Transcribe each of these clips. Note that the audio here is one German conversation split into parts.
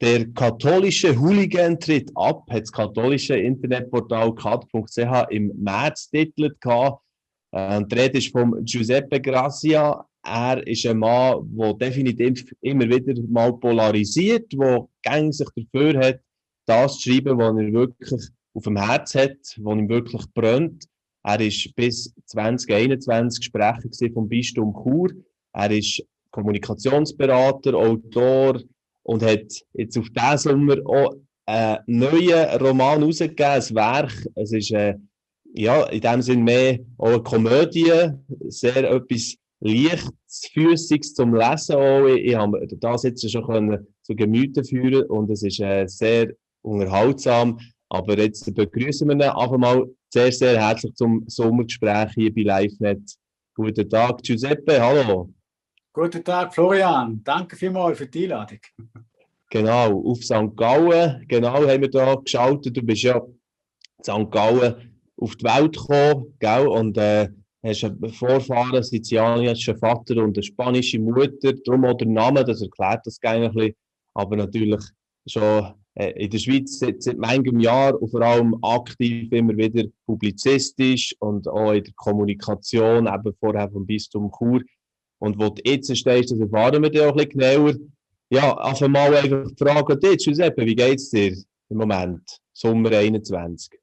Der katholische Hooligan tritt ab, hat das katholische Internetportal kat.ch im März titelt. Äh, die Rede ist von Giuseppe Grazia. Er ist ein Mann, der definitiv immer wieder mal polarisiert, der gang sich dafür hat, das zu schreiben, was er wirklich auf dem Herz hat, was ihm wirklich brennt. Er ist bis 2021 Sprecher vom Bistum Chur. Er ist Kommunikationsberater, Autor, und hat jetzt auf diesen Sommer auch einen neuen Roman herausgegeben, ein Werk. Es ist äh, ja, in dem Sinne mehr auch eine Komödie, sehr etwas Leichtfüßiges zum Lesen. Auch. Ich, ich habe das jetzt schon können zu Gemüte führen und es ist äh, sehr unterhaltsam. Aber jetzt begrüßen wir ihn einfach mal sehr, sehr herzlich zum Sommergespräch hier bei LiveNet. Guten Tag, Giuseppe, hallo. Guten Tag, Florian. Danke vielmals für die Einladung. Genau, auf St. Gallen, genau, haben wir da geschaltet. Du bist ja St. Gallen auf die Welt gekommen, gell? Und äh, hast einen Vorfahren, sizilianischen Vater und eine spanische Mutter. Darum auch der Name, das erklärt das gerne ein bisschen. Aber natürlich schon äh, in der Schweiz seit, seit manchem Jahr und vor allem aktiv immer wieder publizistisch und auch in der Kommunikation, eben vorher vom Bistum Chur und wo du jetzt stehst, das erfahren wir dir auch ein bisschen genauer. Ja, einfach mal einfach die Frage dich, Giuseppe, wie geht es dir im Moment, Sommer 21?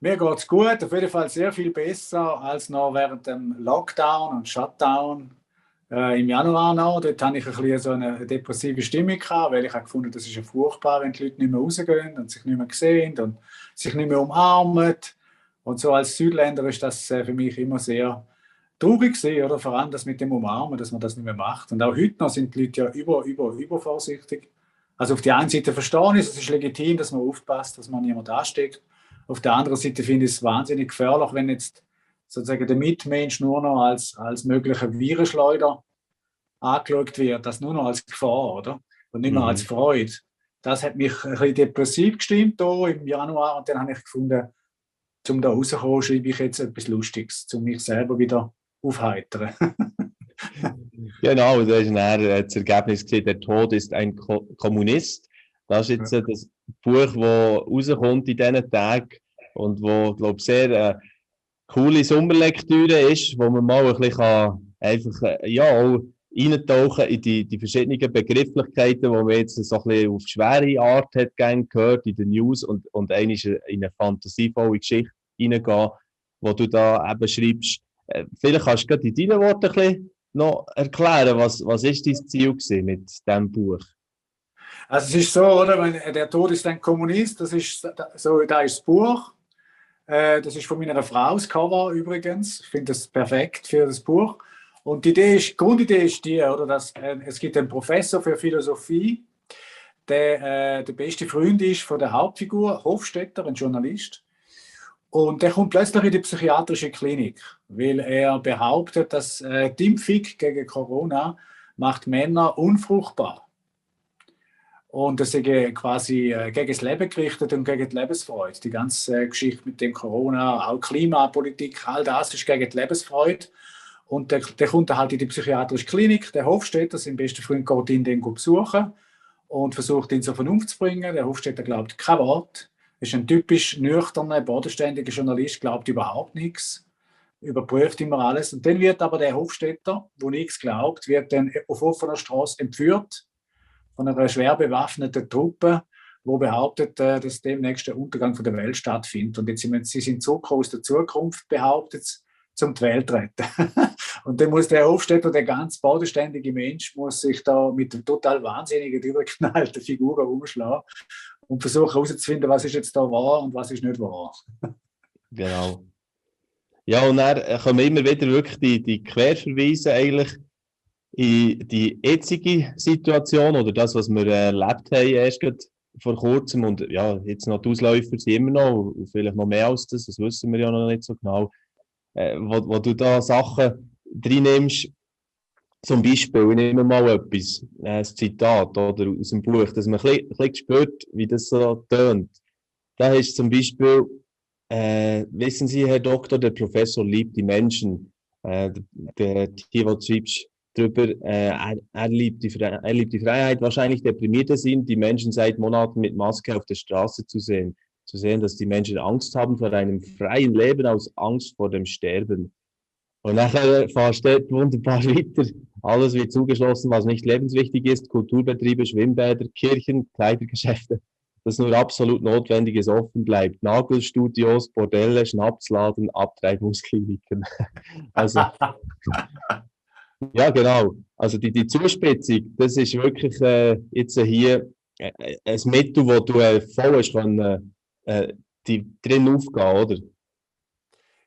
Mir geht es gut, auf jeden Fall sehr viel besser als noch während dem Lockdown und Shutdown äh, im Januar noch. Dort hatte ich ein bisschen so eine depressive Stimmung, gehabt, weil ich gefunden, das ist ja furchtbar, wenn die Leute nicht mehr rausgehen und sich nicht mehr sehen und sich nicht mehr umarmen. Und so als Südländer ist das äh, für mich immer sehr traurig gesehen, oder? Vor allem das mit dem Umarmen, dass man das nicht mehr macht. Und auch heute noch sind die Leute ja über, über, über vorsichtig. Also auf der einen Seite verstehe ich es, ist legitim, dass man aufpasst, dass man niemand ansteckt. Auf der anderen Seite finde ich es wahnsinnig gefährlich, wenn jetzt sozusagen der Mitmensch nur noch als, als möglicher Virenschleuder angeschaut wird, das nur noch als Gefahr, oder? Und nicht mehr mhm. als Freude. Das hat mich ein bisschen depressiv gestimmt hier im Januar und dann habe ich gefunden, zum da rauszukommen, schreibe ich jetzt etwas Lustiges, um mich selber wieder aufheitern. genau, da ist dann das Ergebnis gesehen, der Tod ist ein Ko Kommunist. Das ist jetzt ja. das Buch, das rauskommt in diesen Tagen und wo, glaube ich, sehr äh, coole Sommerlektüre ist, wo man mal ein bisschen einfach, äh, ja, auch eintauchen in die, die verschiedenen Begrifflichkeiten, die man jetzt so ein bisschen auf schwere Art hat gehört in den News und, und eine in eine fantasievolle Geschichte hineingehen, wo du da eben schreibst, vielleicht kannst du gerade in deinen Worten noch erklären, was, was ist dein Ziel mit diesem Buch? Also es ist so, oder, wenn der Tod ist ein Kommunist, das ist so, da ist das Buch. Äh, das ist von meiner Frau das Cover übrigens. Ich finde das perfekt für das Buch. Und die Idee ist, Grundidee ist die, oder, dass äh, es gibt einen Professor für Philosophie, der äh, der beste Freund ist von der Hauptfigur, Hofstetter, ein Journalist. Und der kommt plötzlich in die psychiatrische Klinik, weil er behauptet, dass äh, die Impfung gegen Corona macht Männer unfruchtbar. Und das ist quasi äh, gegen das Leben gerichtet und gegen die Lebensfreude. Die ganze äh, Geschichte mit dem Corona, auch Klimapolitik, all das ist gegen die Lebensfreude. Und der, der kommt dann halt in die psychiatrische Klinik, der Hofstädter, sein bester Freund geht ihn dann besuchen und versucht ihn zur Vernunft zu bringen. Der Hofstädter glaubt kein Wort ist ein typisch nüchterner, bodenständiger Journalist, glaubt überhaupt nichts, überprüft immer alles. Und dann wird aber der Hofstädter, wo nichts glaubt, wird dann auf offener Straße entführt von einer schwer bewaffneten Truppe, wo behauptet, äh, dass demnächst der Untergang von der Welt stattfindet. Und jetzt sind sie sind zurück aus der Zukunft, behauptet zum die Welt retten. und dann muss der Hofstädter, der ganz bodenständige Mensch, muss sich da mit total wahnsinnigen, überknallten Figur umschlagen und versuchen herauszufinden, was ist jetzt da wahr und was ist nicht wahr. genau. Ja, und dann kommen immer wieder wirklich die, die Querverweise eigentlich in die jetzige Situation oder das, was wir erlebt haben, erst vor kurzem. Und ja, jetzt noch die Ausläufer sind immer noch, und vielleicht noch mehr als das, das wissen wir ja noch nicht so genau. Äh, wo, wo du da Sachen drin nimmst, zum Beispiel, ich nehme mal etwas, äh, ein Zitat oder, aus dem Buch, dass man ein bisschen, spürt, wie das so tönt. Da ist zum Beispiel, äh, wissen Sie, Herr Doktor, der Professor liebt die Menschen. Äh, der, du schreibst, darüber, äh, er, er, liebt die, er liebt die Freiheit, wahrscheinlich deprimierte sind, die Menschen seit Monaten mit Maske auf der Straße zu sehen. Zu sehen, dass die Menschen Angst haben vor einem freien Leben aus Angst vor dem Sterben. Und nachher steht wunderbar weiter. Alles wird zugeschlossen, was nicht lebenswichtig ist. Kulturbetriebe, Schwimmbäder, Kirchen, Kleidergeschäfte. Das nur absolut Notwendiges offen bleibt. Nagelstudios, Bordelle, Schnapsladen, Abtreibungskliniken. also, ja, genau. Also die, die Zuspitzung, das ist wirklich äh, jetzt hier äh, ein Mittel, wo du äh, voll hast können, äh, die drin aufgehen, oder?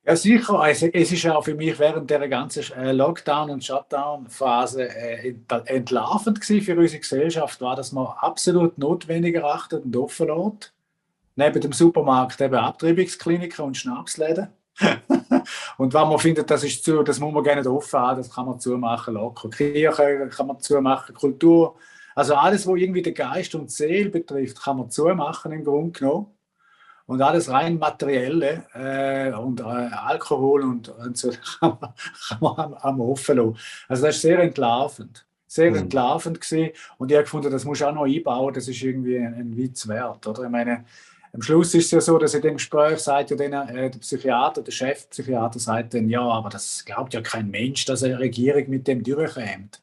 Ja, sicher. Also, es ist auch für mich während der ganzen äh, Lockdown- und Shutdown-Phase äh, entlarvend gewesen für unsere Gesellschaft, war, dass man absolut notwendig erachtet und offen lässt. Neben dem Supermarkt eben Abtreibungskliniken und Schnapsläden. und wenn man findet, das ist zu, das muss man gerne offen haben, das kann man zumachen, locker. Kirche kann man zumachen, Kultur. Also alles, was irgendwie den Geist und die Seele betrifft, kann man zumachen im Grunde genommen. Und alles rein materielle äh, und äh, Alkohol und, und so kann man, kann man am, am offen lassen. Also das ist sehr entlarvend. Sehr mhm. entlarvend gewesen. Und ich habe gefunden, das muss ich auch noch einbauen, das ist irgendwie ein, ein Witz wert. Oder? Ich meine, am Schluss ist es ja so, dass in dem Gespräch sagt ja dann, äh, der Psychiater, der Chefpsychiater sagt dann, ja, aber das glaubt ja kein Mensch, dass eine Regierung mit dem durchkommt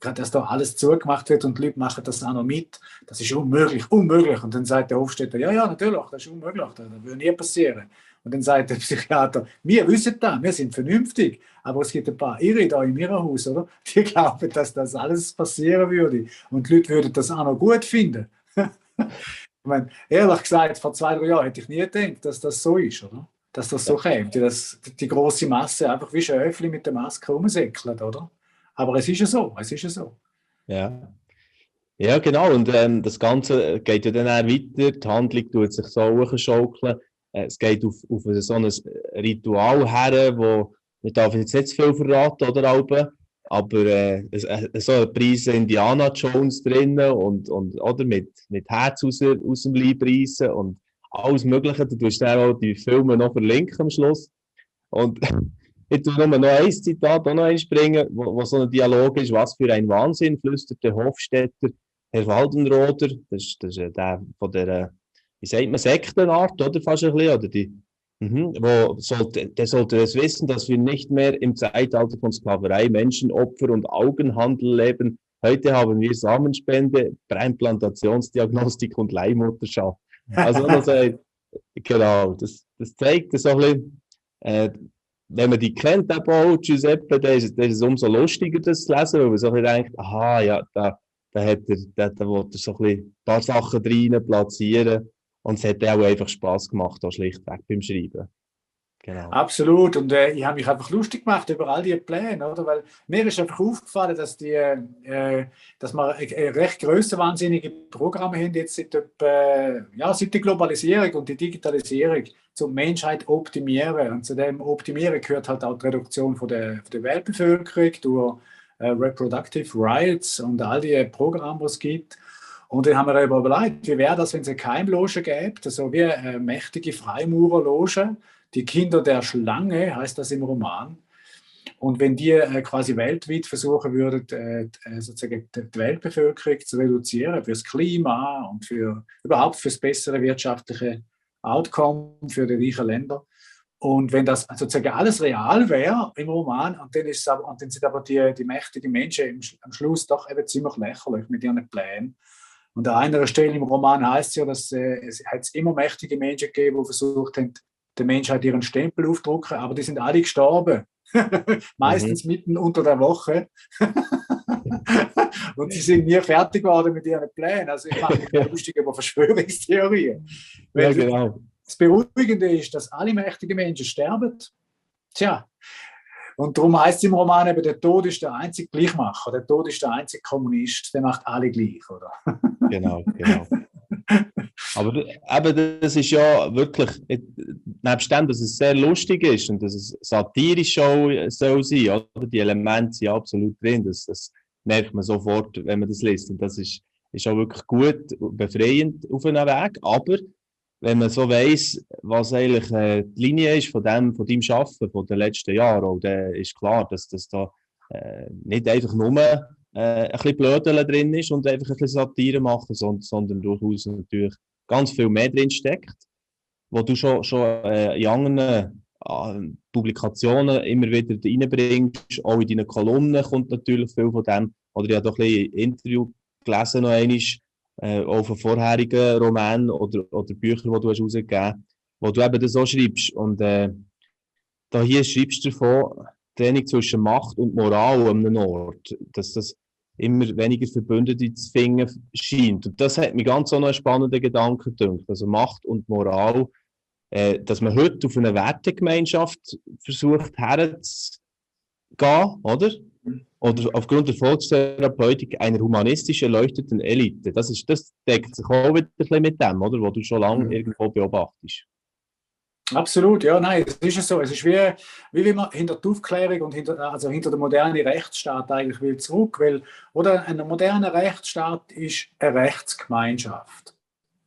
dass da alles zugemacht wird und die Leute machen das auch noch mit. Das ist unmöglich, unmöglich. Und dann sagt der Hofstädter, ja, ja, natürlich, das ist unmöglich, das würde nie passieren. Und dann sagt der Psychiater, wir wissen das, wir sind vernünftig, aber es gibt ein paar Irre da in ihrem Haus, oder? Die glauben, dass das alles passieren würde und die Leute würden das auch noch gut finden. ich meine, ehrlich gesagt, vor zwei, drei Jahren hätte ich nie gedacht, dass das so ist, oder? Dass das so ja. kommt, dass die große Masse einfach wie Schäfchen mit der Maske rumsäckelt, oder? Aber es ist ja so, es ist ja so. Ja. Ja, genau. Und ähm, das Ganze geht ja dann auch weiter. Die Handlung tut sich so hochschaukeln. Äh, es geht auf, auf so ein Ritual her, wo ich darf jetzt nicht zu viel verraten, oder Alben, aber äh, äh, so ein Preis Indiana Jones drinnen und, und oder mit, mit Herz aus, aus dem Leib reissen und alles Mögliche. Du tust dann auch die Filme noch verlinken am Schluss. Und Ich tue nur noch ein Zitat auch noch einspringen, wo, wo so ein Dialog ist. Was für ein Wahnsinn, flüstert der Hofstädter, Herr Waldenroder. Das ist, das ist der von der, wie sagt man, Sektenart, oder fast ein bisschen, oder die, Mhm, wo sollte, der sollte es wissen, dass wir nicht mehr im Zeitalter von Sklaverei, Menschenopfer und Augenhandel leben. Heute haben wir Samenspende, Präimplantationsdiagnostik und Leihmutterschaft. Also, also genau, das, das zeigt so ein bisschen, äh, wenn man die kennt, den Bau, Giuseppe, dann ist, dann ist es umso lustiger, das zu lesen, weil man so ein bisschen denkt, aha, ja, da, da hat er, da, da will er so ein, bisschen ein paar Sachen rein platzieren. Und es hat auch einfach Spass gemacht, auch schlichtweg beim Schreiben. Genau. Absolut. Und äh, ich habe mich einfach lustig gemacht über all diese Pläne, oder? Weil mir ist einfach aufgefallen, dass, die, äh, dass wir äh, recht grössenwahnsinnige Programme haben jetzt seit, äh, ja, seit der Globalisierung und der Digitalisierung zur Menschheit optimieren. Und zu dem Optimieren gehört halt auch die Reduktion von der, von der Weltbevölkerung durch äh, Reproductive Rights und all die Programme, die es gibt. Und dann haben wir überlegt, wie wäre das, wenn es eine Keimloge gäbe, also wie eine mächtige Freimaurerloge, die Kinder der Schlange, heißt das im Roman. Und wenn die äh, quasi weltweit versuchen würden, äh, äh sozusagen die Weltbevölkerung zu reduzieren fürs Klima und für überhaupt fürs bessere wirtschaftliche Outcome für die reichen Länder. Und wenn das sozusagen alles real wäre im Roman, und dann, ist aber, und dann sind aber die, die mächtigen Menschen im, am Schluss doch eben ziemlich lächerlich mit ihren Plänen. Und an einer Stelle im Roman heißt es ja, dass äh, es hat immer mächtige Menschen gegeben, die versucht haben, der Menschheit ihren Stempel aufdrucken, aber die sind alle gestorben. Meistens mhm. mitten unter der Woche. und sie sind nie fertig geworden mit ihren Plänen. Also ich mache mich lustig über Verschwörungstheorien. Ja, genau. Das Beruhigende ist, dass alle mächtigen Menschen sterben. Tja, und darum heißt es im Roman eben, der Tod ist der einzige Gleichmacher, der Tod ist der einzige Kommunist, der macht alle gleich, oder? Genau, genau. Aber eben, das ist ja wirklich, nebst dem, dass es sehr lustig ist und dass es satirisch auch soll sein, oder? Die Elemente sind absolut drin, das, das merkt man sofort, wenn man das liest. Und das ist, ist auch wirklich gut, befreiend auf einem Weg. Aber wenn man so weiss, was eigentlich äh, die Linie ist von dem, von deinem Schaffen von den letzten Jahren, dann ist klar, dass das da äh, nicht einfach nur äh, ein bisschen Blödeln drin ist und einfach ein bisschen Satire machen, sondern, sondern durchaus natürlich ganz viel mehr drin steckt, wo du schon, schon äh, in anderen äh, Publikationen immer wieder reinbringst. Auch in deinen Kolumnen kommt natürlich viel von dem. Oder ich habe doch ein bisschen Interview gelesen, noch einmal, äh, auch von vorherigen Romanen oder, oder Büchern, die du hast rausgegeben hast, wo du eben das auch schreibst. Und äh, da hier schreibst du davon, Training zwischen Macht und Moral an einem Ort, dass das immer weniger Verbündete zu finden scheint. Und das hat mir ganz so einen spannenden Gedanken gedacht. Also Macht und Moral, äh, dass man heute auf eine Wertegemeinschaft versucht herzugehen, oder? Oder aufgrund der Volkstherapeutik einer humanistisch erleuchteten Elite. Das, ist, das deckt sich auch wieder ein bisschen mit dem, oder? Was du schon lange mhm. irgendwo beobachtest. Absolut, ja, nein, es ist so. Es ist wie, wie wenn man hinter der Aufklärung und hinter, also hinter der modernen Rechtsstaat eigentlich will zurück, weil, oder ein moderner Rechtsstaat ist eine Rechtsgemeinschaft.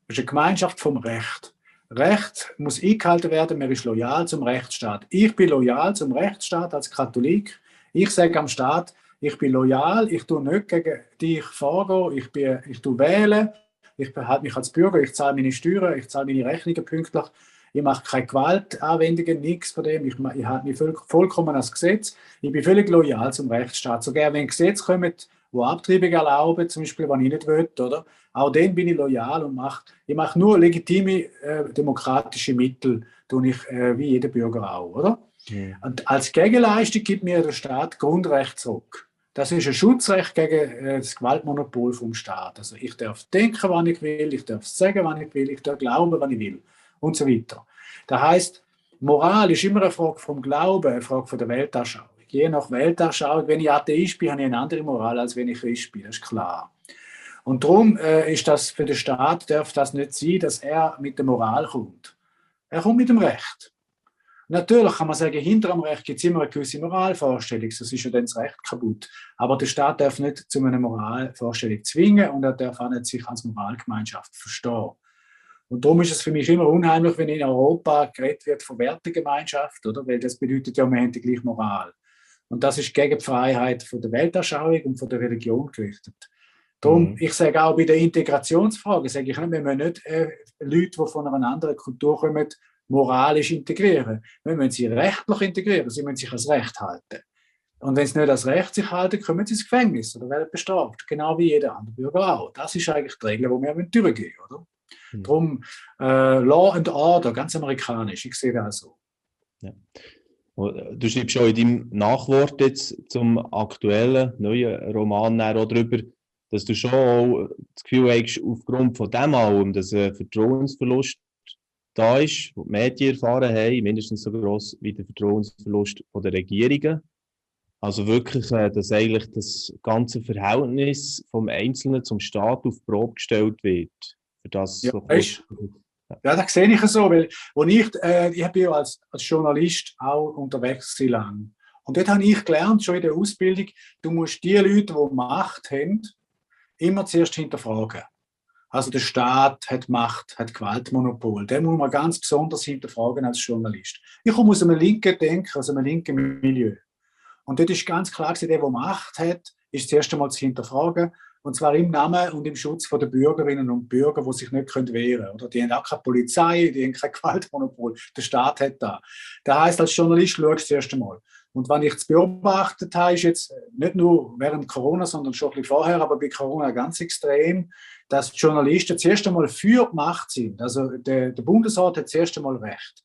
Es ist eine Gemeinschaft vom Recht. Recht muss eingehalten werden, man ist loyal zum Rechtsstaat. Ich bin loyal zum Rechtsstaat als Katholik. Ich sage am Staat, ich bin loyal, ich tue nicht gegen dich vorgehen, ich, bin, ich tue wählen, ich behalte mich als Bürger, ich zahle meine Steuern, ich zahle meine Rechnungen pünktlich ich mache keine Gewaltanwendungen, nichts von dem. Ich, ich halte mich voll, vollkommen ans Gesetz. Ich bin völlig loyal zum Rechtsstaat. Sogar wenn Gesetze kommen, die Abtreibung erlauben, zum Beispiel, wenn ich nicht will, oder? Auch dann bin ich loyal und mache, ich mache nur legitime äh, demokratische Mittel, tue ich äh, wie jeder Bürger auch, oder? Ja. Und als Gegenleistung gibt mir der Staat Grundrecht zurück. Das ist ein Schutzrecht gegen äh, das Gewaltmonopol vom Staat. Also ich darf denken, wann ich will, ich darf sagen, wann ich will, ich darf glauben, wann ich will und so weiter. Das heißt, Moral ist immer eine Frage vom Glauben, eine Frage von der Weltanschauung. Je nach Weltanschauung, wenn ich Atheist bin, habe ich eine andere Moral, als wenn ich Christ bin, das ist klar. Und darum äh, ist das für den Staat, darf das nicht sein, dass er mit der Moral kommt. Er kommt mit dem Recht. Natürlich kann man sagen, hinter dem Recht gibt es immer eine gewisse Moralvorstellung, sonst ist ja dann das Recht kaputt. Aber der Staat darf nicht zu einer Moralvorstellung zwingen und er darf auch nicht sich als Moralgemeinschaft verstehen. Und darum ist es für mich immer unheimlich, wenn in Europa geredet wird von Wertegemeinschaft, oder? Weil das bedeutet ja, wir haben die gleiche Moral. Und das ist gegen die Freiheit von der Weltanschauung und von der Religion gerichtet. Darum, mhm. ich sage auch bei der Integrationsfrage, sage ich nicht, wir müssen nicht äh, Leute, die von einer anderen Kultur kommen, moralisch integrieren. Wir müssen sie rechtlich integrieren, sie müssen sich als Recht halten. Und wenn sie nicht als Recht sich halten, kommen sie ins Gefängnis oder werden bestraft, genau wie jeder andere Bürger auch. Das ist eigentlich die Regel, die wir durchgehen oder? Mhm. Drum äh, Law and Order, ganz amerikanisch. Ich sehe das so. Ja. Du schreibst schon in deinem Nachwort jetzt zum aktuellen neuen Roman darüber, dass du schon das Gefühl hast, aufgrund von dem allem, dass ein Vertrauensverlust da ist, wo die Medien erfahren haben, mindestens so groß wie der Vertrauensverlust von der Regierungen. Also wirklich, äh, dass eigentlich das ganze Verhältnis vom Einzelnen zum Staat auf Probe gestellt wird für das ja, so weißt, ja, das sehe ich so, weil wo ich, äh, ich bin ja als, als Journalist auch unterwegs lang. Und dort habe ich gelernt, schon in der Ausbildung, du musst die Leute, die Macht haben, immer zuerst hinterfragen. Also der Staat hat Macht, hat Gewaltmonopol. Den muss man ganz besonders hinterfragen als Journalist. Ich komme aus einem linken Denken, aus einem linken Milieu. Und dort ist ganz klar, der, der Macht hat, ist zuerst einmal zu hinterfragen, und zwar im Namen und im Schutz der Bürgerinnen und Bürger, die sich nicht wehren können. Oder die haben auch keine Polizei, die haben kein Gewaltmonopol. Der Staat hat da. Das heißt, als Journalist schaust du das erste Mal. Und was ich jetzt beobachtet habe, ist jetzt nicht nur während Corona, sondern schon ein bisschen vorher, aber bei Corona ganz extrem, dass die Journalisten zuerst einmal für die Macht sind. Also der, der Bundesrat hat zuerst einmal Recht.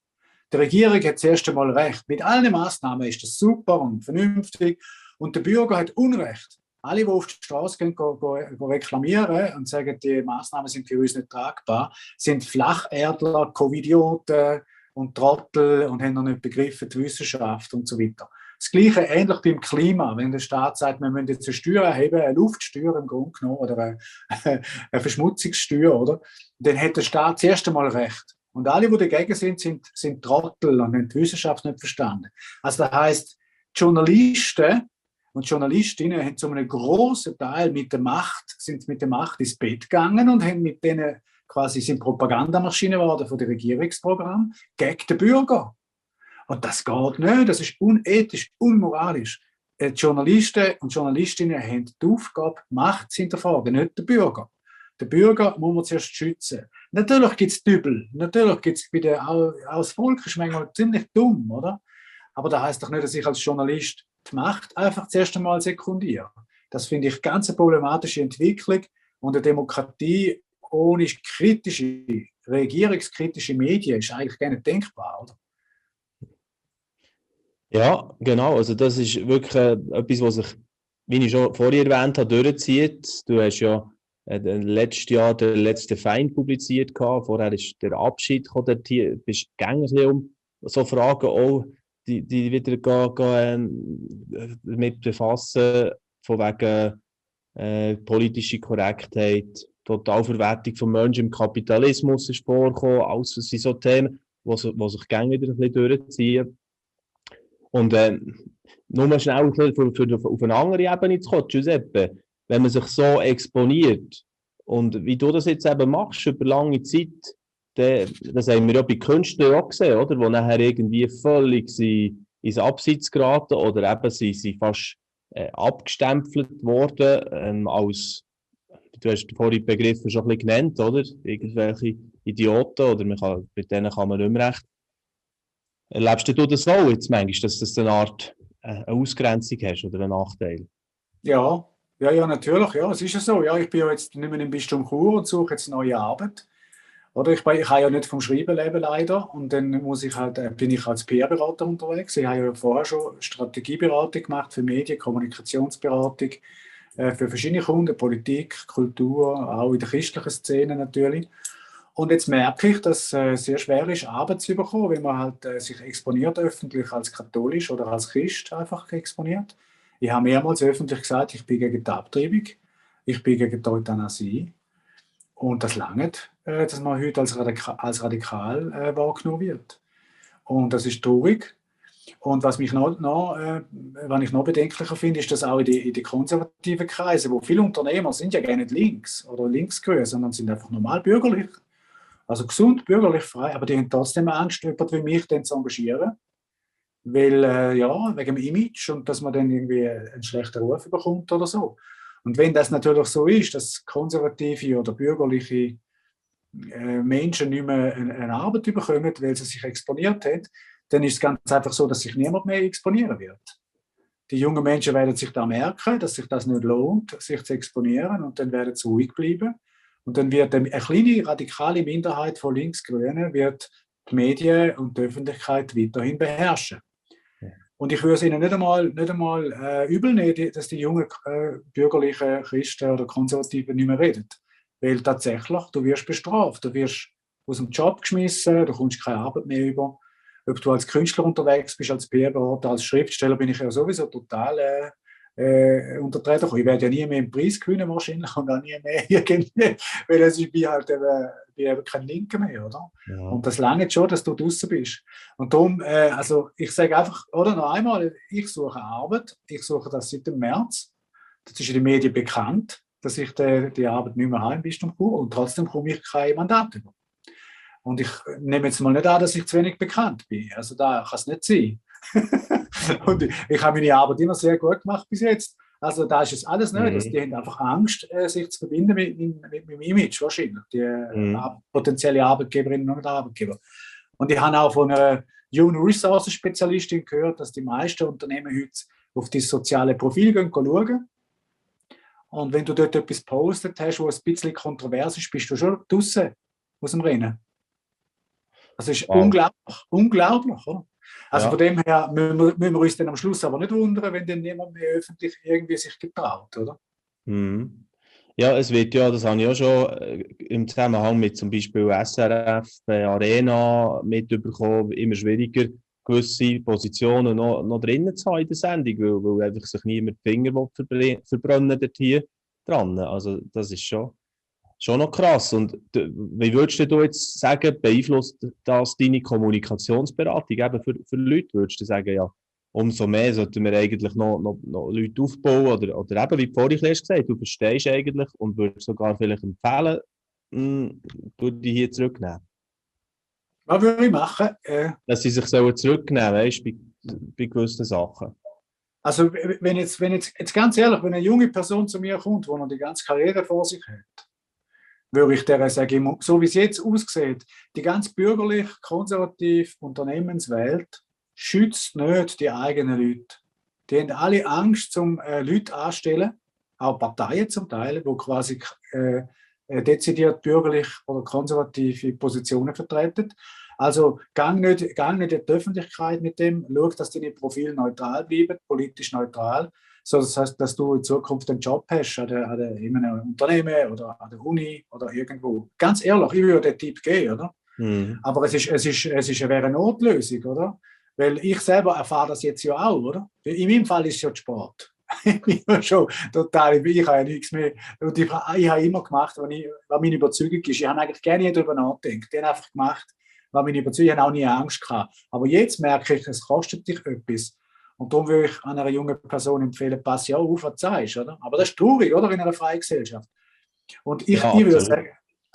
Die Regierung hat zuerst einmal Recht. Mit allen Maßnahmen ist das super und vernünftig. Und der Bürger hat Unrecht alle, die auf die Straße gehen, go, go, go reklamieren und sagen, die Maßnahmen sind für uns nicht tragbar, sind Flacherdler, Covidioten und Trottel und haben noch nicht begriffen die Wissenschaft und so weiter. Das Gleiche ähnlich beim Klima. Wenn der Staat sagt, wir müssen jetzt eine Steuer erheben, eine Luftsteuer im Grunde genommen oder eine, eine Verschmutzungssteuer, oder? Dann hat der Staat zuerst einmal recht. Und alle, die dagegen sind, sind, sind Trottel und haben die Wissenschaft nicht verstanden. Also das heißt, Journalisten und Journalistinnen haben zu einem großen Teil mit der Macht, sind mit der Macht ins Bett gegangen und haben mit denen quasi sind Propagandamaschine geworden von dem Regierungsprogramm gegen den Bürger. Und das geht nicht, das ist unethisch, unmoralisch. die Journalisten und Journalistinnen haben die Aufgabe, Macht zu hinterfragen, nicht der Bürger. Der Bürger muss man zuerst schützen. Natürlich gibt es Dübel, natürlich gibt es bei der, Volk ist manchmal ziemlich dumm, oder? Aber das heißt doch nicht, dass ich als Journalist die Macht einfach zuerst einmal sekundiere. Das finde ich ganz eine problematische Entwicklung und eine Demokratie ohne kritische, regierungskritische Medien ist eigentlich gar nicht denkbar, oder? Ja, genau. Also das ist wirklich äh, etwas, was sich, wie ich schon vorher erwähnt habe, durchzieht. Du hast ja äh, letztes Jahr den letzten Feind publiziert gehabt. Vorher ist der Abschied gekommen. Du bist gängig um so Fragen auch, die, die wieder gehen, gehen, äh, damit befassen, von wegen äh, politische Korrektheit, Totalverwertung von Menschen im Kapitalismus ist vorgekommen. Alles sind so Themen, die, sich gerne wieder ein bisschen durchziehen. Und äh, nur schnell für, für, für, auf eine andere Ebene zu kommen, Giuseppe, wenn man sich so exponiert und wie du das jetzt eben machst über lange Zeit, das haben wir ja bei Künstlern auch gesehen, oder? Die nachher irgendwie völlig ins Abseits geraten oder eben sie sind fast äh, abgestempelt worden ähm, als, du hast vorhin die Begriffe schon ein bisschen genannt, oder? Irgendwelche Idioten oder man kann, mit denen kann man nicht recht Erlebst du das auch jetzt manchmal, dass du eine Art äh, eine Ausgrenzung hast oder einen Nachteil? Ja, ja, ja, natürlich. Ja, es ist ja so. Ja, ich bin ja jetzt nicht mehr im Bistum Chur und suche jetzt neue Arbeit. Oder ich, ich habe ja nicht vom Schreiben leben leider und dann muss ich halt, äh, bin ich als PR-Berater unterwegs. Ich habe ja vorher schon Strategieberatung gemacht für Medien, Kommunikationsberatung äh, für verschiedene Kunden, Politik, Kultur, auch in der christlichen Szene natürlich. Und jetzt merke ich, dass es äh, sehr schwer ist, Arbeit zu bekommen, wenn man halt sich exponiert öffentlich als katholisch oder als Christ einfach exponiert. Ich habe mehrmals öffentlich gesagt, ich bin gegen die Abtreibung, ich bin gegen die Euthanasie. Und das langt, äh, dass man heute als radikal, als radikal äh, wahrgenommen wird. Und das ist traurig. Und was mich noch, noch äh, was ich noch bedenklicher finde, ist, dass auch in die konservativen Kreise, wo viele Unternehmer sind ja gar nicht links oder linksgrün, sondern sind einfach normal bürgerlich also gesund, bürgerlich frei, aber die haben trotzdem Angst, jemand wie mich dann zu engagieren. Weil, äh, ja, wegen dem Image und dass man dann irgendwie einen schlechten Ruf bekommt oder so. Und wenn das natürlich so ist, dass konservative oder bürgerliche äh, Menschen nicht mehr eine, Arbeit bekommen, weil sie sich exponiert haben, dann ist es ganz einfach so, dass sich niemand mehr exponieren wird. Die jungen Menschen werden sich da merken, dass sich das nicht lohnt, sich zu exponieren und dann werden sie ruhig bleiben. Und dann wird eine kleine radikale Minderheit von Linksgrünen wird die Medien und die Öffentlichkeit weiterhin beherrschen. Und ich würde es ihnen nicht einmal, nicht einmal äh, übel nehmen, dass die jungen äh, bürgerlichen Christen oder Konservativen nicht mehr reden. Weil tatsächlich, du wirst bestraft, du wirst aus dem Job geschmissen, du kommst keine Arbeit mehr über. Ob du als Künstler unterwegs bist, als PR-Berater, als Schriftsteller, bin ich ja sowieso total äh, äh, untertreten Ich werde ja nie mehr einen Preis gewinnen wahrscheinlich und auch nie mehr irgendwie, weil es ist bei halt eben, bin eben kein Linker mehr, oder? Ja. Und das lange schon, dass du draußen bist. Und darum, äh, also ich sage einfach, oder noch einmal, ich suche Arbeit, ich suche das seit dem März. Das ist in den Medien bekannt, dass ich die, die Arbeit nicht mehr habe im Bistum Chur und trotzdem komme ich kein Mandat über. Und ich nehme jetzt mal nicht an, dass ich zu wenig bekannt bin. Also da kann es nicht sein. und ich, habe meine Arbeit immer sehr gut gemacht bis jetzt. Also da ist es alles nicht. Mhm. die haben einfach Angst, äh, sich zu verbinden mit, mit, dem Image wahrscheinlich. Die mhm. potenzielle Arbeitgeberinnen und Arbeitgeber. Und ich habe auch von einer Human Resources Spezialistin gehört, dass die meisten Unternehmen heute auf das soziale Profil gehen, schauen. Und wenn du dort etwas postet hast, wo ein bisschen kontrovers ist, bist du schon draußen aus dem Rennen. Das ist wow. unglaublich, unglaublich. Oder? Also ja. von dem her müssen wir, uns dann am Schluss aber nicht wundern, wenn dann niemand mehr öffentlich irgendwie sich getraut, oder? Mhm. Ja, es wird ja, das habe ich auch schon äh, im Zusammenhang mit zum Beispiel SRF, äh, Arena mitbekommen, immer schwieriger, gewisse Positionen noch, noch drinnen zu haben in der Sendung, weil, weil einfach sich niemand die Finger verbrennen dort hier dran. Also das ist schon schon noch krass. Und wie würdest du jetzt sagen, beeinflusst das deine Kommunikationsberatung eben für, für Leute? Würdest du sagen, ja, umso mehr sollten wir eigentlich noch, noch, noch Leute aufbauen oder, oder eben, wie vorhin gesagt hast, du verstehst eigentlich und würdest sogar vielleicht empfehlen, mh, hm, die hier zurücknehmen? Was würde ich machen? Äh, Dass sie sich zurücknehmen sollen, weißt, bei, bei gewissen Sachen. Also wenn jetzt, wenn jetzt, jetzt ganz ehrlich, wenn eine junge Person zu mir kommt, wo noch die ganze Karriere vor sich hat, würde ich der sagen, so wie es jetzt aussieht, die ganz bürgerlich, konservativ Unternehmenswelt schützt nicht die eigenen Leute. Die haben alle Angst, zum äh, Leute anstellen, auch Parteien zum Teil, wo quasi äh, äh, dezidiert bürgerlich oder konservative Positionen vertreten. Also gang nicht, gang nicht in die Öffentlichkeit mit dem, schau, dass deine Profile neutral bleiben, politisch neutral, so das heißt, dass du in Zukunft einen Job hast an der, an der, in einem Unternehmen oder an der Uni oder irgendwo. Ganz ehrlich, ich würde den Tipp geben, oder? Mhm. Aber es ist, es ist, es ist eine Notlösung, oder? Weil ich selber erfahre das jetzt ja auch, oder? In meinem Fall ist es ja Sport. ich bin schon total, ich habe ja nichts mehr. Und ich, ich habe immer gemacht, was, ich, was meine Überzeugung ist. Ich habe eigentlich gerne darüber nachgedacht. Ich habe einfach gemacht, was meine Überzeugung Ich habe auch nie Angst gehabt. Aber jetzt merke ich, es kostet dich etwas. Und darum würde ich einer jungen Person empfehlen, pass ja auf, was sagst, oder? Aber das ist traurig, oder? In einer freien Gesellschaft. Und ich, ja, ich würde sagen,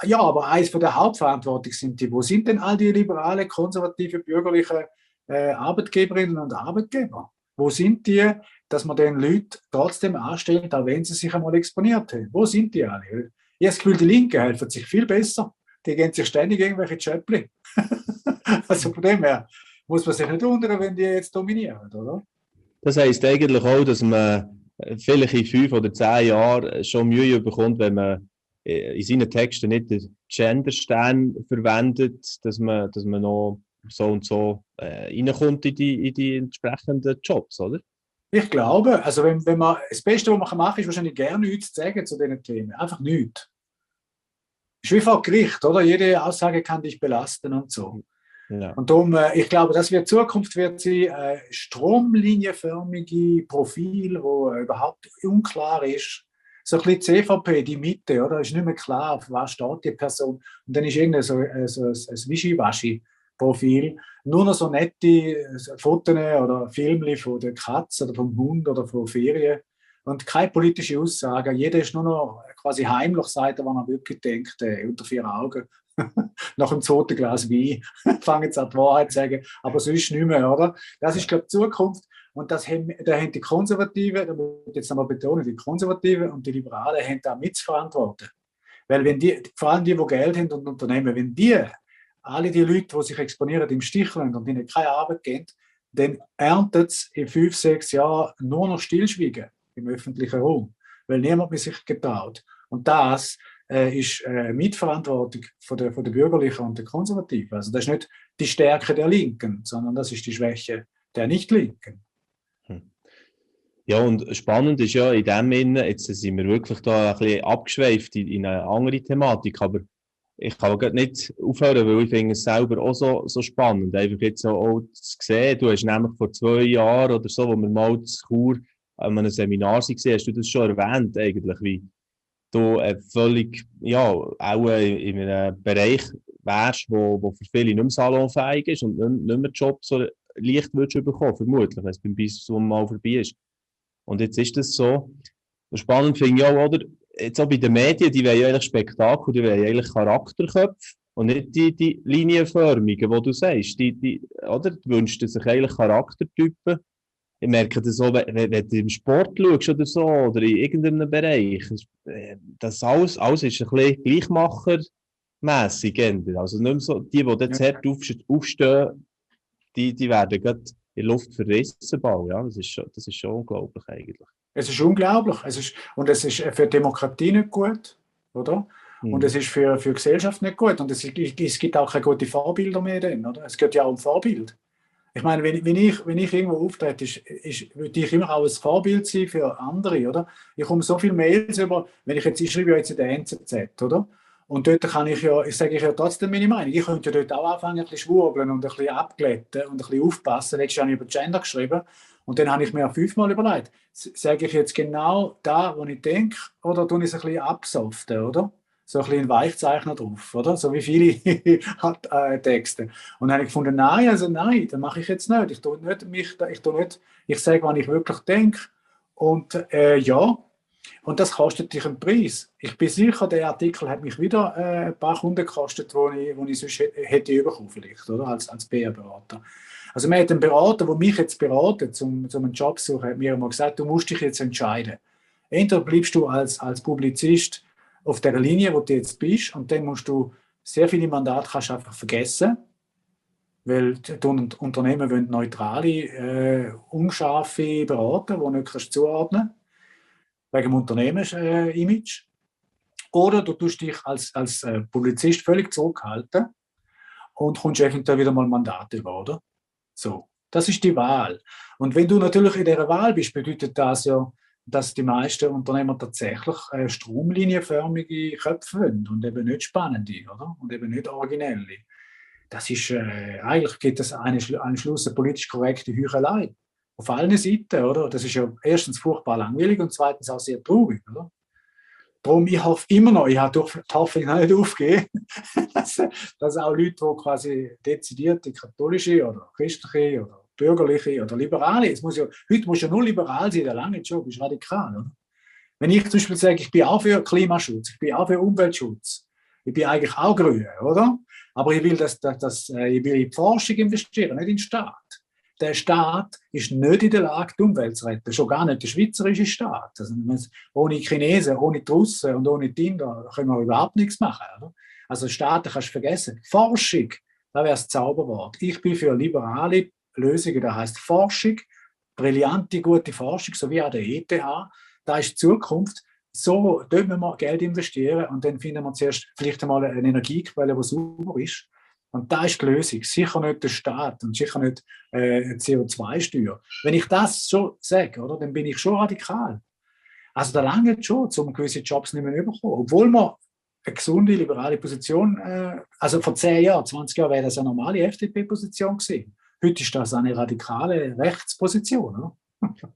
ja, aber eins von der Hauptverantwortung sind die, wo sind denn all die liberale, konservative, bürgerliche äh, Arbeitgeberinnen und Arbeitgeber? Wo sind die, dass man den Leuten trotzdem anstellt, auch wenn sie sich einmal exponiert haben? Wo sind die alle? Ich habe das Gefühl, die Linke helfen sich viel besser. Die gehen sich ständig irgendwelche Chöppli. also von dem her muss man sich nicht wundern, wenn die jetzt dominieren, oder? Das heisst eigentlich auch, dass man vielleicht in fünf oder zehn Jahren schon Mühe bekommt, wenn man in seinen Texten nicht den Genderstern verwendet, dass man, dass man noch so und so äh, reinkommt in die, in die entsprechenden Jobs, oder? Ich glaube, also wenn, wenn man, das Beste, was man machen kann, ist wahrscheinlich gerne nichts zu sagen zu diesen Themen. Einfach nichts. Ist wie vor Gericht, oder? Jede Aussage kann dich belasten und so. Ja. Und darum, äh, ich glaube, das wird Zukunft wird sie äh, stromlinienförmige Profil, wo äh, überhaupt unklar ist. So ein bisschen CVP, die Mitte, oder? Ist nicht mehr klar, auf was steht die Person. Und dann ist irgendein so, äh, so ein, ein Wischiwaschi-Profil. Nur noch so nette Fotos oder Filme von der Katze oder vom Hund oder von Ferien. Und keine politische Aussage. Jeder ist nur noch quasi heimlich, sagt er, er wirklich denkt, unter vier Augen. nach dem zweiten Glas Wein fangen sie an die Wahrheit zu sagen, aber so ist es nicht mehr, oder? Das ist, glaube ich, die Zukunft. Und das haben, da haben die Konservativen, da muss ich jetzt nochmal betonen, die Konservativen und die Liberalen haben da mitzuverantworten. Weil wenn die, vor allem die, die Geld haben und Unternehmen, wenn die, alle die Leute, die sich exponieren, im Stich lassen und ihnen keine Arbeit geben, dann erntet es in fünf, sechs Jahren nur noch Stillschweigen im öffentlichen Raum, weil niemand mehr sich getraut. Und das äh, ist äh, Mitverantwortung von der, von der Bürgerlichen und der Konservativen. Also das ist nicht die Stärke der Linken, sondern das ist die Schwäche der Nicht-Linken. Hm. Ja, und spannend ist ja in dem Sinne, jetzt sind wir wirklich da ein bisschen abgeschweift in, in eine andere Thematik, aber ich kann aber nicht aufhören, weil ich finde es selber auch so, so spannend, einfach jetzt so auch zu sehen. Du hast nämlich vor zwei Jahren oder so, wo wir mal zu Chur an einem Seminar waren, hast du das schon erwähnt, eigentlich, wie, du äh, völlig, ja, auch in einem Bereich wärst, wo, wo für viele nicht mehr salonfähig ist und nicht, nicht mehr Job so leicht würdest bekommen, vermutlich, wenn es beim Bistum mal vorbei ist. Und jetzt ist das so. Spannend finde ich auch, oder? Jetzt auch bei den Medien, die wollen eigentlich Spektakel, die wollen eigentlich Charakterköpfe und nicht die, die linienförmigen, die du sagst. Die, die, oder? Du wünschst sich eigentlich Charaktertypen, ich merke das so, wenn, wenn du im Sport schaust oder so, oder in irgendeinem Bereich, äh, das alles, alles ist ein bisschen gleichmachermässig. Also nicht mehr so, die, die jetzt ja. hart aufstehen, die, die werden gerade in Luft verrissen bauen. Ja, das, ist schon, das ist schon unglaublich eigentlich. Es ist unglaublich. Es ist, und es ist für Demokratie nicht gut, oder? Mhm. Und es ist für, für Gesellschaft nicht gut. Und es, es gibt auch keine guten Vorbilder mehr. Dann, oder? Es geht ja auch um Vorbild. Ich meine, wenn, wenn, ich, wenn ich irgendwo auftrete, ist, ist, würde ich immer auch ein Vorbild sein für andere, oder? Ich komme so viele Mails über, wenn ich jetzt, ich schreibe ja jetzt in der NZZ, oder? Und dort kann ich ja, ich sage ich ja trotzdem meine Meinung. Ich könnte dort auch anfangen, ein bisschen schwurbeln und ein bisschen abglätten und ein bisschen aufpassen. Letztes Jahr habe ich über Gender geschrieben. Und dann habe ich mir fünfmal überlegt, sage ich jetzt genau da, wo ich denke, oder tue ich es ein bisschen absoften, oder? So ein bisschen Weichzeichner drauf, oder? So wie viele hat, äh, Texte. Und dann habe ich gefunden, nein, also nein, das mache ich jetzt nicht. Ich tue nicht mich, ich tue nicht, ich sage, was ich wirklich denke. Und äh, ja, Und das kostet dich einen Preis. Ich bin sicher, der Artikel hat mich wieder äh, ein paar Kunden gekostet, wo ich, wo ich sonst hätte bekommen vielleicht, oder? Als, als PR-Berater. Also man hat einen Berater, der mich jetzt beratet, zum, zum einen Job suchen, hat mir immer gesagt, du musst dich jetzt entscheiden. Entweder bleibst du als, als Publizist auf der Linie, wo du jetzt bist, und dann musst du sehr viele Mandate kannst einfach vergessen, weil die Unternehmen wollen neutrale, äh, unscharfe Berater, die nicht kannst zuordnen wegen dem Unternehmensimage. Oder du tust dich als, als äh, Publizist völlig zurückhalten und kommst eventuell wieder mal Mandate über, oder? So, das ist die Wahl. Und wenn du natürlich in dieser Wahl bist, bedeutet das ja, dass die meisten Unternehmer tatsächlich äh, stromlinienförmige Köpfe wollen und eben nicht spannende, oder? Und eben nicht originelle. Das ist, äh, eigentlich gibt es eine, eine Schluss eine politisch korrekte Heuchelei. Auf allen Seiten, oder? Das ist ja erstens furchtbar langweilig und zweitens auch sehr traurig, oder? Darum, ich hoffe immer noch, ich habe die Hoffnung noch nicht aufgegeben, dass, dass auch Leute, die quasi dezidierte katholische oder christliche oder bürgerliche oder liberale, es muss ja, heute muss ja nur liberal sein, der lange Job ist radikal. Oder? Wenn ich zum Beispiel sage, ich bin auch für Klimaschutz, ich bin auch für Umweltschutz, ich bin eigentlich auch grün, oder? Aber ich will, dass, dass, dass äh, ich will in die Forschung investieren, nicht in den Staat der Staat ist nicht in der Lage, die Umwelt zu retten. Schon gar nicht der schweizerische Staat. Also, ohne Chinesen, ohne die Russen und ohne die Inder können wir überhaupt nichts machen. Oder? Also Staaten kannst du vergessen. Forschung, da wäre das Zauberwort. Ich bin für liberale Lösungen, das heißt Forschung, brillante, gute Forschung, so wie an der ETH. Da ist die Zukunft. So, dort müssen wir Geld investieren und dann finden wir zuerst vielleicht einmal eine Energiequelle, die sauber ist und da ist die Lösung. Sicher nicht der Staat und sicher nicht äh, CO2-Steuer. Wenn ich das so sage, oder, dann bin ich schon radikal. Also da lange schon, um gewisse Jobs nicht mehr zu bekommen. Obwohl man eine gesunde, liberale Position, äh, also vor 10 Jahren, 20 Jahren wäre das eine normale FDP-Position gewesen. Heute ist das eine radikale Rechtsposition. Oder?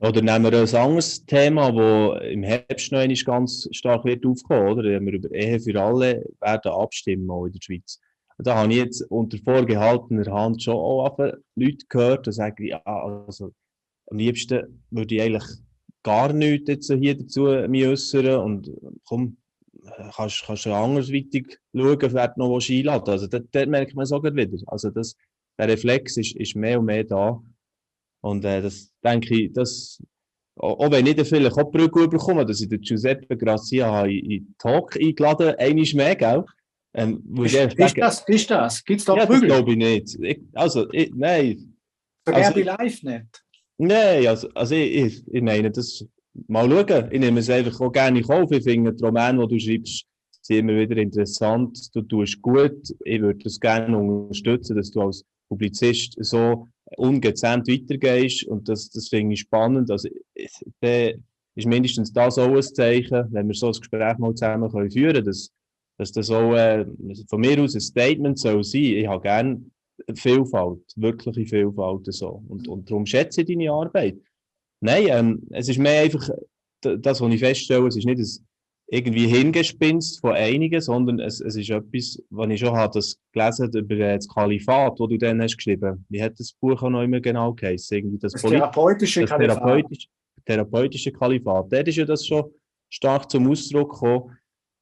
Oder nehmen wir ein anderes Thema, das im Herbst noch ganz stark wird aufkommen, oder? Wir über Ehe für alle werden abstimmen auch in der Schweiz da habe ich jetzt unter vorgehaltener Hand schon auch Leute gehört, die sagen, ja, also am liebsten würde ich eigentlich gar nichts jetzt hier dazu äußern und komm, kannst, kannst du andersweitig schauen, wer noch einladen Also dort merkt man auch wieder. Also das, der Reflex ist, ist mehr und mehr da. Und äh, das denke ich, das, auch wenn ich dann vielleicht auch Brücke bekomme, dass ich den Giuseppe Grazia in, in Talk eingeladen habe, einmal mehr, gell? Ähm, ist, ist, ist, das? Ist das? Gibt es da ja, Prügel? Glaube ich nicht. Ich, also, ich, nein. Sogar also, bei Live nicht? Nein, also, also ich, ich, ich meine, das mal schauen. Ich nehme es einfach auch gerne auf. Ich finde die Romane, die du schreibst, sind immer wieder interessant. Du tust gut. Ich würde das gerne unterstützen, dass du als Publizist so ungezähmt weitergehst. Und das, das finde ich spannend. Also, der ist mindestens das auch ein Zeichen, wenn wir so ein Gespräch mal zusammen können führen können, dass das auch äh, von mir aus ein Statement soll sein. Ich habe gerne Vielfalt, wirkliche Vielfalt so. Und, und darum schätze ich deine Arbeit. Nein, ähm, es ist mehr einfach das, was ich feststelle, es ist nicht ein irgendwie Hingespinst von einigen, sondern es, es ist etwas, was ich schon habe, das gelesen über das Kalifat, das du dann hast geschrieben. Wie hat das Buch auch noch immer genau geheißen? Irgendwie das, das therapeutische das Kalifat. Therapeutische, therapeutische Kalifat. Dort ist ja das schon stark zum Ausdruck gekommen,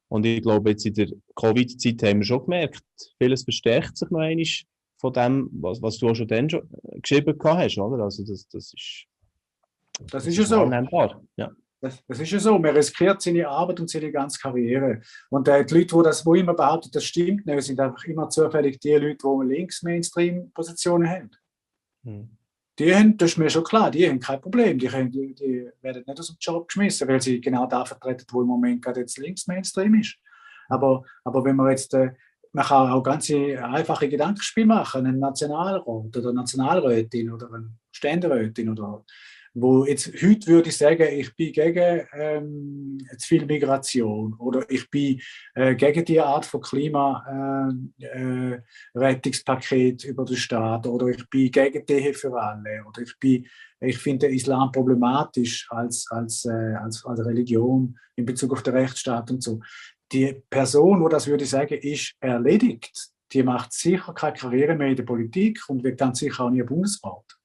und ich glaube, jetzt in der Covid-Zeit haben wir schon gemerkt, vieles verstärkt sich noch einmal von dem, was, was du auch schon dann schon geschrieben hast, oder? Also das, das ist. Das, das ist ja so. Ja. Das, das, ist ja so. Man riskiert seine Arbeit und seine ganze Karriere. Und äh, die Leute, die das wo immer behaupten, das stimmt nicht, sind einfach immer zufällig die Leute, die links-Mainstream-Positionen haben. Hm die haben, das ist mir schon klar, die haben kein Problem. Die, können, die, die werden nicht aus dem Job geschmissen, weil sie genau da vertreten, wo im Moment gerade jetzt links Mainstream ist. Aber, aber wenn man jetzt, äh, man kann auch ganz einfache Gedankenspiele machen, einen Nationalrat oder Nationalrätin oder eine Ständerätin oder wo jetzt heute würde ich sagen, ich bin gegen ähm, zu viel Migration oder ich bin äh, gegen die Art von Klimarettungspaket äh, äh, über den Staat oder ich bin gegen die für alle oder ich bin ich finde Islam problematisch als, als, äh, als, als Religion in Bezug auf den Rechtsstaat und so. Die Person, wo das würde ich sagen, ist erledigt. Die macht sicher keine Karriere mehr in der Politik und wird ganz sicher auch nie Bundesrat.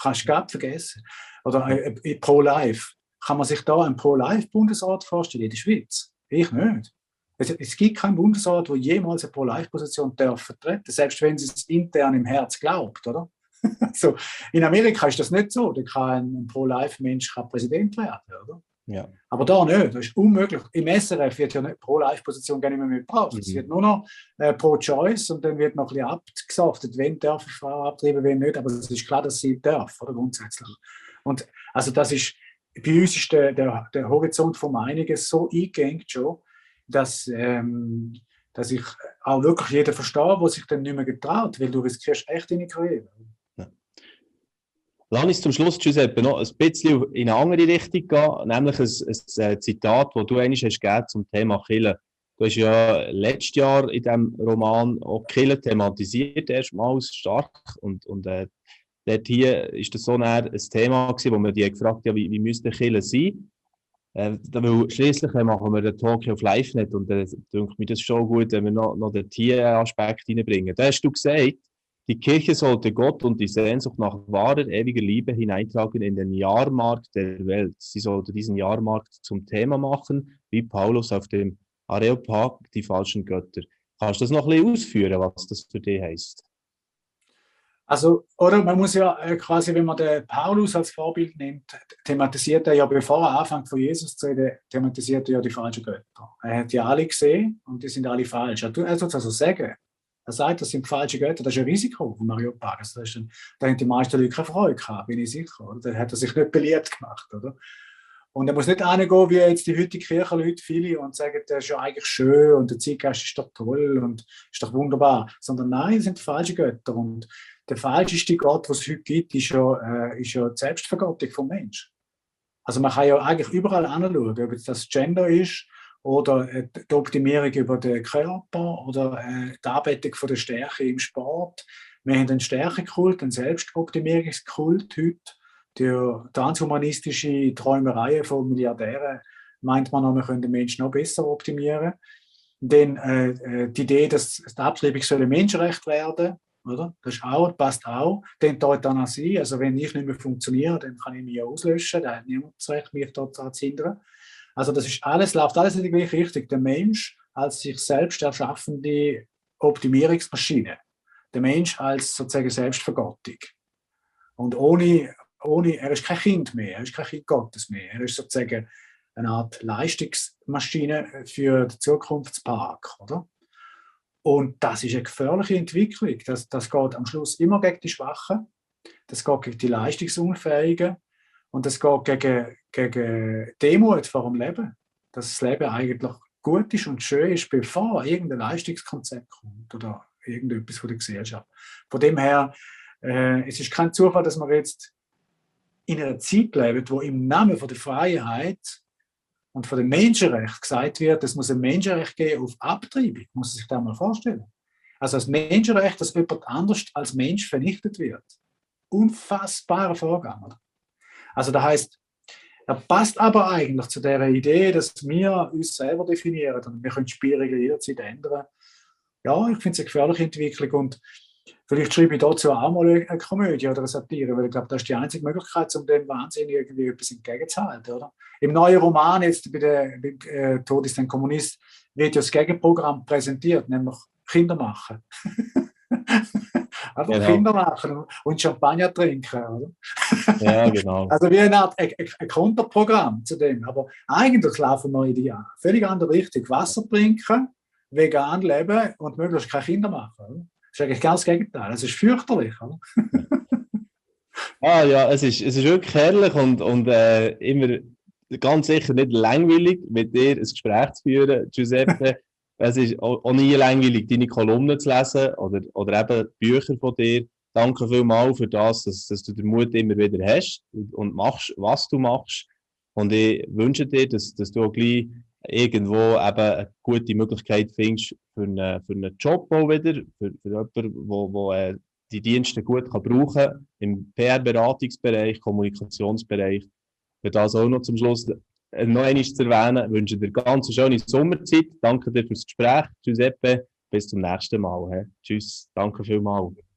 Kannst du gar vergessen oder äh, äh, pro-life. kann man sich da einen Pro-Life-Bundesrat vorstellen in der Schweiz? Ich nicht. Es, es gibt keinen Bundesrat, der jemals eine Pro-Life-Position vertreten selbst wenn sie es intern im Herz glaubt, oder? so, in Amerika ist das nicht so. Da kann ein Pro-Life-Mensch Präsident werden, oder? Ja. Aber da nicht, das ist unmöglich. Im SRF wird ja Pro-Life-Position gar nicht mehr gebraucht. Es mhm. wird nur noch äh, Pro-Choice und dann wird noch ein bisschen abgesaftet, wenn darf eine Frau abtreiben, wenn nicht. Aber es ist klar, dass sie darf, oder grundsätzlich. Und also das ist, bei uns ist der, der, der Horizont von Meinungen so eingegangen schon, dass, ähm, dass ich auch wirklich jeden verstehe, der sich dann nicht mehr getraut, weil du riskierst echt deine Karriere. Lass uns zum Schluss, Giuseppe, noch ein bisschen in eine andere Richtung gehen, nämlich ein, ein äh, Zitat, das du eigentlich hast gegeben zum Thema Killen. Du hast ja letztes Jahr in diesem Roman auch Killen thematisiert, erstmals stark. Und, und äh, dort hier ist das so ein Thema gewesen, wo man die gefragt hat, wie, wie müsste Killen sein? Äh, weil schließlich machen wir den Talk auf LiveNet und dann äh, denke mir das schon gut, wenn wir noch, noch den Tieraspekt reinbringen. Da hast du gesagt, die Kirche sollte Gott und die Sehnsucht nach wahrer, ewiger Liebe hineintragen in den Jahrmarkt der Welt. Sie sollte diesen Jahrmarkt zum Thema machen, wie Paulus auf dem Areopag die falschen Götter. Kannst du das noch ein ausführen, was das für dich heißt? Also, oder man muss ja äh, quasi, wenn man den Paulus als Vorbild nimmt, thematisiert er ja, bevor er anfängt von Jesus zu reden, thematisiert er ja die falschen Götter. Er hat ja alle gesehen und die sind alle falsch. Er tut also sagen, er sagt, das sind falsche Götter, das ist ein Risiko von Mario Pagas. Da, haben die meisten Leute keine Freude gehabt, bin ich sicher. Oder? Da hat er sich nicht beliebt gemacht. Oder? Und er muss nicht angehen, wie jetzt die heutigen Kirchenleute viele und sagen, das ist ja eigentlich schön und der Zeitgeist ist doch toll und ist doch wunderbar. Sondern nein, das sind falsche Götter. Und der falscheste Gott, was es heute gibt, ist ja, äh, ist ja die Selbstvergottung vom Mensch. Also man kann ja eigentlich überall anschauen, ob es das Gender ist oder äh, die Optimierung über den Körper oder äh, die Anbetung von der Stärke im Sport. Wir haben einen Stärkekult, einen Selbstoptimierungskult heute. Die transhumanistische Träumerei von Milliardären meint man, wir können den Menschen noch besser optimieren. Denn äh, äh die Idee, dass die Abtreibung ein Menschenrecht werden, oder? Das ist auch, passt auch. Dann die Euthanasie, also wenn ich nicht mehr funktioniere, dann kann ich mich auslöschen, da hat niemand das Recht, mich dort zu hindern. Also das ist alles, läuft alles in die gleiche Richtung. Der Mensch als sich selbst erschaffende Optimierungsmaschine. Der Mensch als sozusagen Selbstvergottung. Und ohne, ohne, er ist kein Kind mehr, er ist kein Kind Gottes mehr. Er ist sozusagen eine Art Leistungsmaschine für den Zukunftspark, oder? Und das ist eine gefährliche Entwicklung. Das, das geht am Schluss immer gegen die Schwachen, das geht gegen die Leistungsunfähigen und das geht gegen, gegen Demut vor dem Leben. Dass das Leben eigentlich gut ist und schön ist, bevor irgendein Leistungskonzept kommt oder irgendetwas von der Gesellschaft. Von dem her, äh, es ist kein Zufall, dass wir jetzt in einer Zeit leben, wo im Namen von der Freiheit und von dem Menschenrecht gesagt wird, es muss ein Menschenrecht geben auf Abtreibung. Muss man sich das mal vorstellen. Also das Menschenrecht, dass jemand anders als Mensch vernichtet wird. Unfassbarer Vorgang. Oder? Also das heißt, er passt aber eigentlich zu der Idee, dass wir uns selber definieren und wir können Spielregeln jederzeit ändern. Ja, ich finde es eine gefährliche Entwicklung und vielleicht schreibe ich dazu auch mal eine Komödie oder eine Satire, weil ich glaube, das ist die einzige Möglichkeit, um dem Wahnsinn irgendwie etwas entgegenzuhalten. Oder? Im neuen Roman, jetzt bei der äh, Tod ist ein Kommunist, wird ja das Gegenprogramm präsentiert, nämlich Kinder machen. Einfach genau. Kinder machen und Champagner trinken. Oder? Ja, genau. Also wie eine Art ein, ein Konterprogramm zu dem. Aber eigentlich laufen wir in die völlig andere Richtung. Wasser trinken, vegan leben und möglichst keine Kinder machen. Oder? Das ist eigentlich ganz das Gegenteil. Es ist fürchterlich. Oder? ah ja, es ist, es ist wirklich herrlich und, und äh, immer ganz sicher nicht langweilig, mit dir ein Gespräch zu führen, Giuseppe. Es ist auch nie langweilig, deine Kolumnen zu lesen oder, oder eben Bücher von dir. Danke vielmals für das, dass, dass du den Mut immer wieder hast und, und, machst, was du machst. Und ich wünsche dir, dass, dass du auch gleich irgendwo eben eine gute Möglichkeit findest für einen, für einen Job auch wieder, für, für jemanden, wo, wo äh, die Dienste gut kann brauchen kann, im PR-Beratungsbereich, Kommunikationsbereich. Für das auch noch zum Schluss noch einmal zu erwähnen, ich wünsche dir ganz eine schöne Sommerzeit. Danke dir fürs Gespräch, Giuseppe. Bis zum nächsten Mal. He. Tschüss, danke vielmals.